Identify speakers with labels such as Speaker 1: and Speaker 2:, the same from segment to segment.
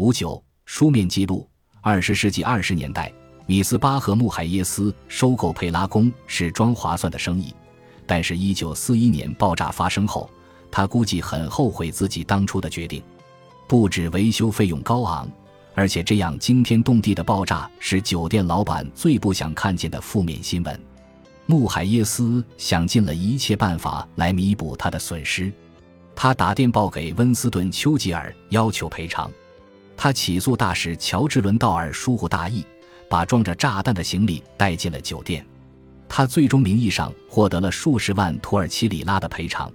Speaker 1: 五九书面记录：二十世纪二十年代，米斯巴和穆海耶斯收购佩拉宫是桩划算的生意，但是，一九四一年爆炸发生后，他估计很后悔自己当初的决定。不止维修费用高昂，而且这样惊天动地的爆炸是酒店老板最不想看见的负面新闻。穆海耶斯想尽了一切办法来弥补他的损失。他打电报给温斯顿·丘吉尔要求赔偿。他起诉大使乔治·伦道尔疏忽大意，把装着炸弹的行李带进了酒店。他最终名义上获得了数十万土耳其里拉的赔偿，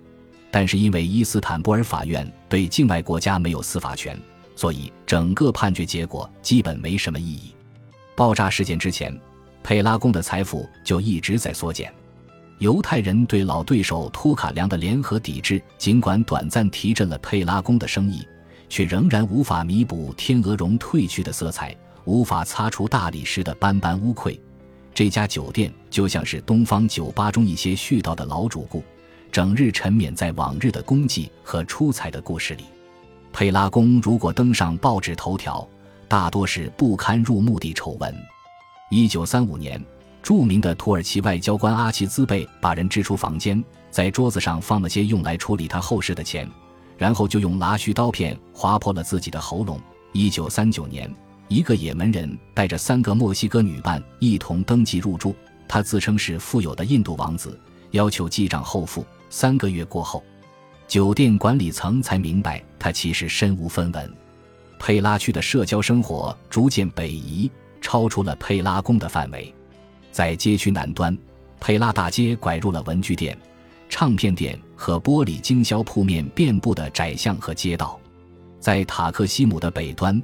Speaker 1: 但是因为伊斯坦布尔法院对境外国家没有司法权，所以整个判决结果基本没什么意义。爆炸事件之前，佩拉宫的财富就一直在缩减。犹太人对老对手托卡良的联合抵制，尽管短暂提振了佩拉宫的生意，却仍然无法弥补天鹅绒褪去的色彩，无法擦除大理石的斑斑污秽。这家酒店就像是东方酒吧中一些絮叨的老主顾，整日沉湎在往日的功绩和出彩的故事里。佩拉宫如果登上报纸头条，大多是不堪入目的丑闻。一九三五年。著名的土耳其外交官阿齐兹贝把人支出房间，在桌子上放了些用来处理他后事的钱，然后就用拉须刀片划破了自己的喉咙。一九三九年，一个也门人带着三个墨西哥女伴一同登记入住，他自称是富有的印度王子，要求记账后付。三个月过后，酒店管理层才明白他其实身无分文。佩拉区的社交生活逐渐北移，超出了佩拉宫的范围。在街区南端，佩拉大街拐入了文具店、唱片店和玻璃经销铺面遍布的窄巷和街道。在塔克西姆的北端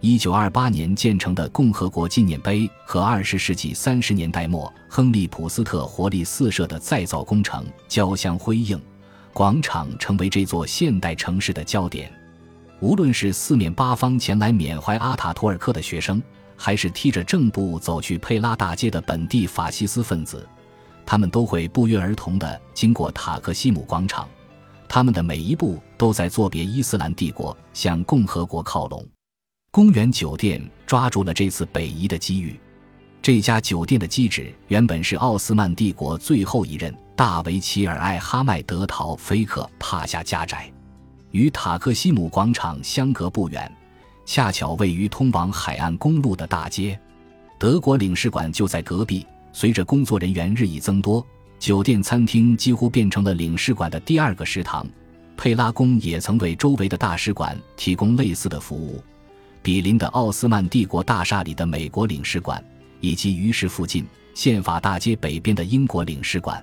Speaker 1: ，1928年建成的共和国纪念碑和20世纪30年代末亨利普斯特活力四射的再造工程交相辉映，广场成为这座现代城市的焦点。无论是四面八方前来缅怀阿塔图尔克的学生。还是踢着正步走去佩拉大街的本地法西斯分子，他们都会不约而同地经过塔克西姆广场，他们的每一步都在作别伊斯兰帝国，向共和国靠拢。公园酒店抓住了这次北移的机遇。这家酒店的机址原本是奥斯曼帝国最后一任大维齐尔艾哈迈德陶菲克帕夏家宅，与塔克西姆广场相隔不远。恰巧位于通往海岸公路的大街，德国领事馆就在隔壁。随着工作人员日益增多，酒店餐厅几乎变成了领事馆的第二个食堂。佩拉宫也曾为周围的大使馆提供类似的服务，比邻的奥斯曼帝国大厦里的美国领事馆，以及于是附近宪法大街北边的英国领事馆。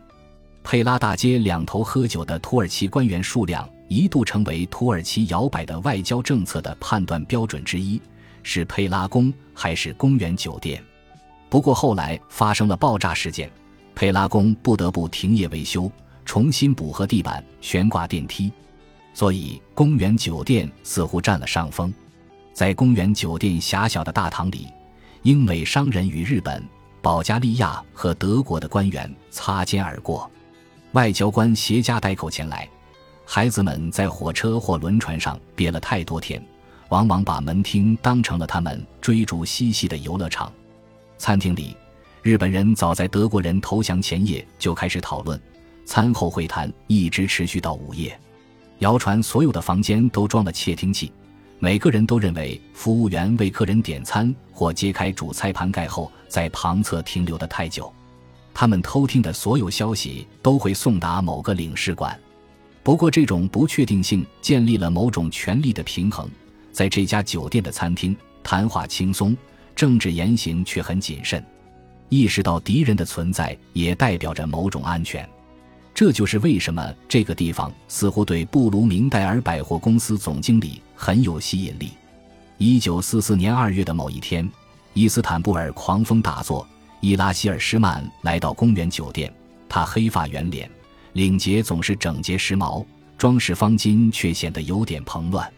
Speaker 1: 佩拉大街两头喝酒的土耳其官员数量。一度成为土耳其摇摆的外交政策的判断标准之一，是佩拉宫还是公园酒店？不过后来发生了爆炸事件，佩拉宫不得不停业维修，重新补合地板、悬挂电梯，所以公园酒店似乎占了上风。在公园酒店狭小的大堂里，英美商人与日本、保加利亚和德国的官员擦肩而过，外交官携家带口前来。孩子们在火车或轮船上憋了太多天，往往把门厅当成了他们追逐嬉戏的游乐场。餐厅里，日本人早在德国人投降前夜就开始讨论，餐后会谈一直持续到午夜。谣传所有的房间都装了窃听器，每个人都认为服务员为客人点餐或揭开主菜盘盖后在旁侧停留的太久。他们偷听的所有消息都会送达某个领事馆。不过，这种不确定性建立了某种权力的平衡。在这家酒店的餐厅，谈话轻松，政治言行却很谨慎。意识到敌人的存在，也代表着某种安全。这就是为什么这个地方似乎对布鲁明戴尔百货公司总经理很有吸引力。一九四四年二月的某一天，伊斯坦布尔狂风大作，伊拉希尔施曼来到公园酒店，他黑发圆脸。领结总是整洁时髦，装饰方巾却显得有点蓬乱。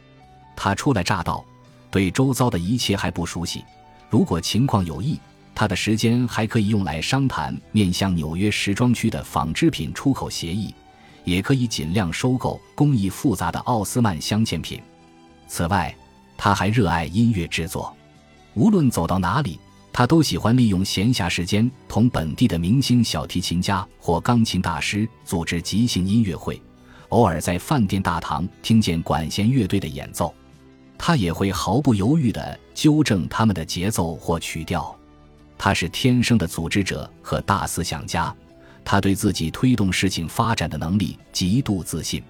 Speaker 1: 他初来乍到，对周遭的一切还不熟悉。如果情况有异，他的时间还可以用来商谈面向纽约时装区的纺织品出口协议，也可以尽量收购工艺复杂的奥斯曼镶嵌品。此外，他还热爱音乐制作，无论走到哪里，他都喜欢利用闲暇时间同本地的明星小提琴家或钢琴大师组织即兴音乐会。偶尔在饭店大堂听见管弦乐队的演奏，他也会毫不犹豫地纠正他们的节奏或曲调。他是天生的组织者和大思想家，他对自己推动事情发展的能力极度自信。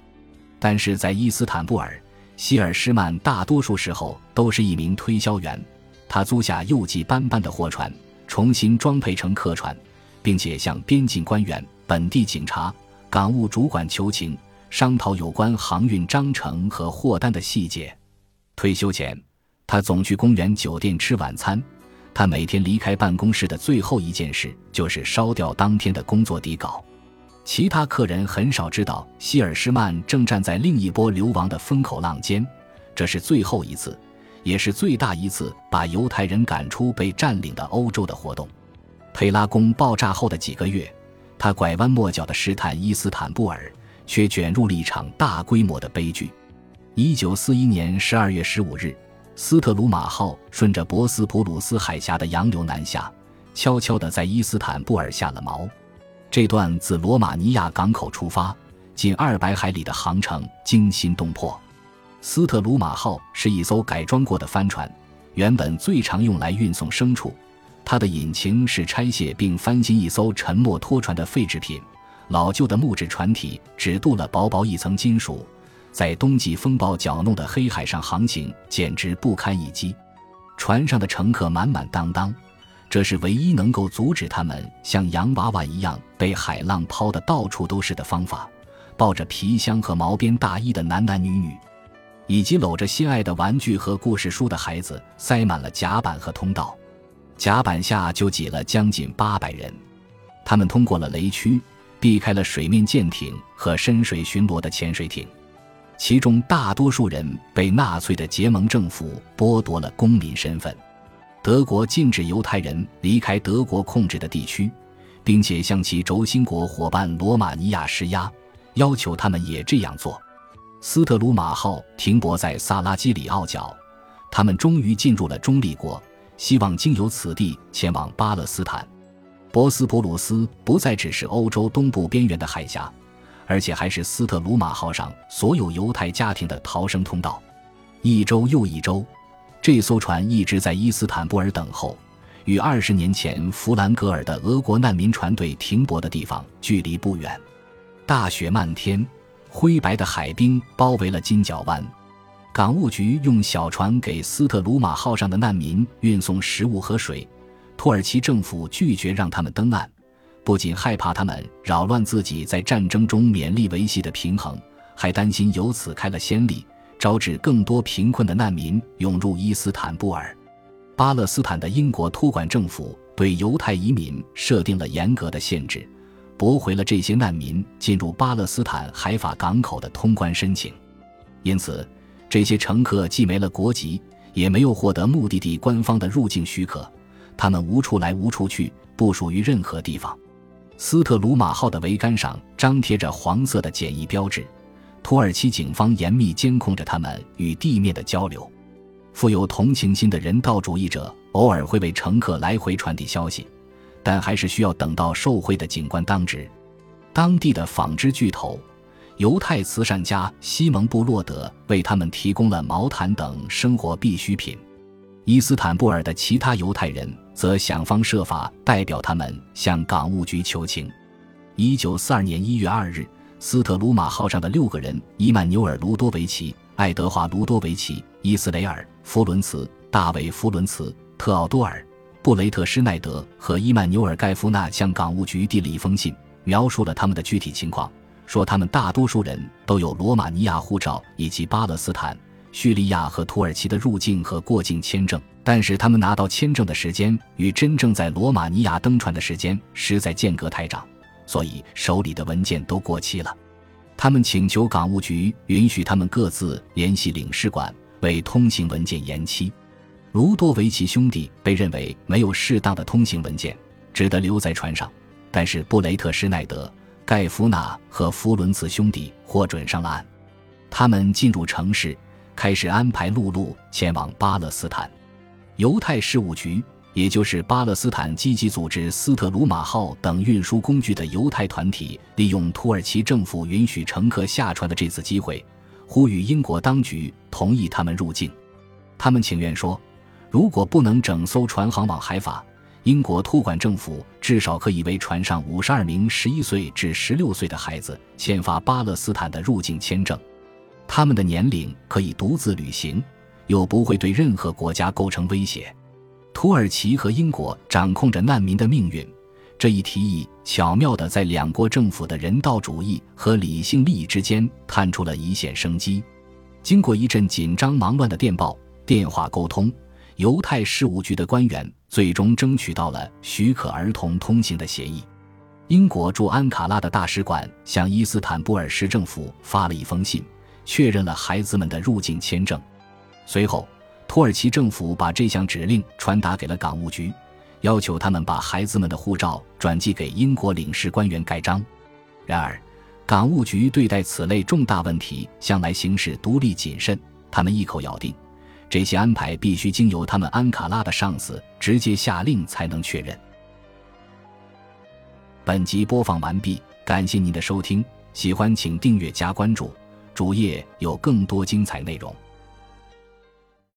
Speaker 1: 但是在伊斯坦布尔，希尔施曼大多数时候都是一名推销员。他租下锈迹斑斑的货船，重新装配成客船，并且向边境官员、本地警察、港务主管求情。商讨有关航运章程和货单的细节。退休前，他总去公园酒店吃晚餐。他每天离开办公室的最后一件事就是烧掉当天的工作底稿。其他客人很少知道希尔施曼正站在另一波流亡的风口浪尖。这是最后一次，也是最大一次把犹太人赶出被占领的欧洲的活动。佩拉宫爆炸后的几个月，他拐弯抹角的试探伊斯坦布尔。却卷入了一场大规模的悲剧。一九四一年十二月十五日，斯特鲁马号顺着博斯普鲁斯海峡的洋流南下，悄悄地在伊斯坦布尔下了锚。这段自罗马尼亚港口出发，近二百海里的航程惊心动魄。斯特鲁马号是一艘改装过的帆船，原本最常用来运送牲畜。它的引擎是拆卸并翻新一艘沉没拖船的废制品。老旧的木质船体只镀了薄薄一层金属，在冬季风暴搅弄的黑海上航行简直不堪一击。船上的乘客满满当当，这是唯一能够阻止他们像洋娃娃一样被海浪抛得到处都是的方法。抱着皮箱和毛边大衣的男男女女，以及搂着心爱的玩具和故事书的孩子，塞满了甲板和通道。甲板下就挤了将近八百人，他们通过了雷区。避开了水面舰艇和深水巡逻的潜水艇，其中大多数人被纳粹的结盟政府剥夺了公民身份。德国禁止犹太人离开德国控制的地区，并且向其轴心国伙伴罗马尼亚施压，要求他们也这样做。斯特鲁马号停泊在萨拉基里奥角，他们终于进入了中立国，希望经由此地前往巴勒斯坦。博斯普鲁斯不再只是欧洲东部边缘的海峡，而且还是斯特鲁马号上所有犹太家庭的逃生通道。一周又一周，这艘船一直在伊斯坦布尔等候，与二十年前弗兰格尔的俄国难民船队停泊的地方距离不远。大雪漫天，灰白的海冰包围了金角湾。港务局用小船给斯特鲁马号上的难民运送食物和水。土耳其政府拒绝让他们登岸，不仅害怕他们扰乱自己在战争中勉力维系的平衡，还担心由此开了先例，招致更多贫困的难民涌入伊斯坦布尔。巴勒斯坦的英国托管政府对犹太移民设定了严格的限制，驳回了这些难民进入巴勒斯坦海法港口的通关申请。因此，这些乘客既没了国籍，也没有获得目的地官方的入境许可。他们无处来无处去，不属于任何地方。斯特鲁马号的桅杆上张贴着黄色的简易标志，土耳其警方严密监控着他们与地面的交流。富有同情心的人道主义者偶尔会为乘客来回传递消息，但还是需要等到受贿的警官当值。当地的纺织巨头、犹太慈善家西蒙布洛德为他们提供了毛毯等生活必需品。伊斯坦布尔的其他犹太人则想方设法代表他们向港务局求情。一九四二年一月二日，斯特鲁马号上的六个人——伊曼纽尔·卢多维奇、爱德华·卢多维奇、伊斯雷尔·弗伦茨、大卫·弗伦茨、特奥多尔·布雷特施奈德和伊曼纽尔·盖夫纳——向港务局递了一封信，描述了他们的具体情况，说他们大多数人都有罗马尼亚护照以及巴勒斯坦。叙利亚和土耳其的入境和过境签证，但是他们拿到签证的时间与真正在罗马尼亚登船的时间实在间隔太长，所以手里的文件都过期了。他们请求港务局允许他们各自联系领事馆，为通行文件延期。卢多维奇兄弟被认为没有适当的通行文件，只得留在船上，但是布雷特施奈德、盖夫纳和弗伦茨兄弟获准上了岸。他们进入城市。开始安排陆路前往巴勒斯坦。犹太事务局，也就是巴勒斯坦积极组织斯特鲁马号等运输工具的犹太团体，利用土耳其政府允许乘客下船的这次机会，呼吁英国当局同意他们入境。他们请愿说，如果不能整艘船航往海法，英国托管政府至少可以为船上五十二名十一岁至十六岁的孩子签发巴勒斯坦的入境签证，他们的年龄可以独自旅行，又不会对任何国家构成威胁。土耳其和英国掌控着难民的命运，这一提议巧妙地在两国政府的人道主义和理性利益之间探出了一线生机。经过一阵紧张忙乱的电报、电话沟通。犹太事务局的官员最终争取到了许可儿童通行的协议。英国驻安卡拉的大使馆向伊斯坦布尔市政府发了一封信，确认了孩子们的入境签证。随后，土耳其政府把这项指令传达给了港务局，要求他们把孩子们的护照转寄给英国领事官员盖章。然而，港务局对待此类重大问题向来行事独立谨慎，他们一口咬定。这些安排必须经由他们安卡拉的上司直接下令才能确认。本集播放完毕，感谢您的收听，喜欢请订阅加关注，主页有更多精彩内容。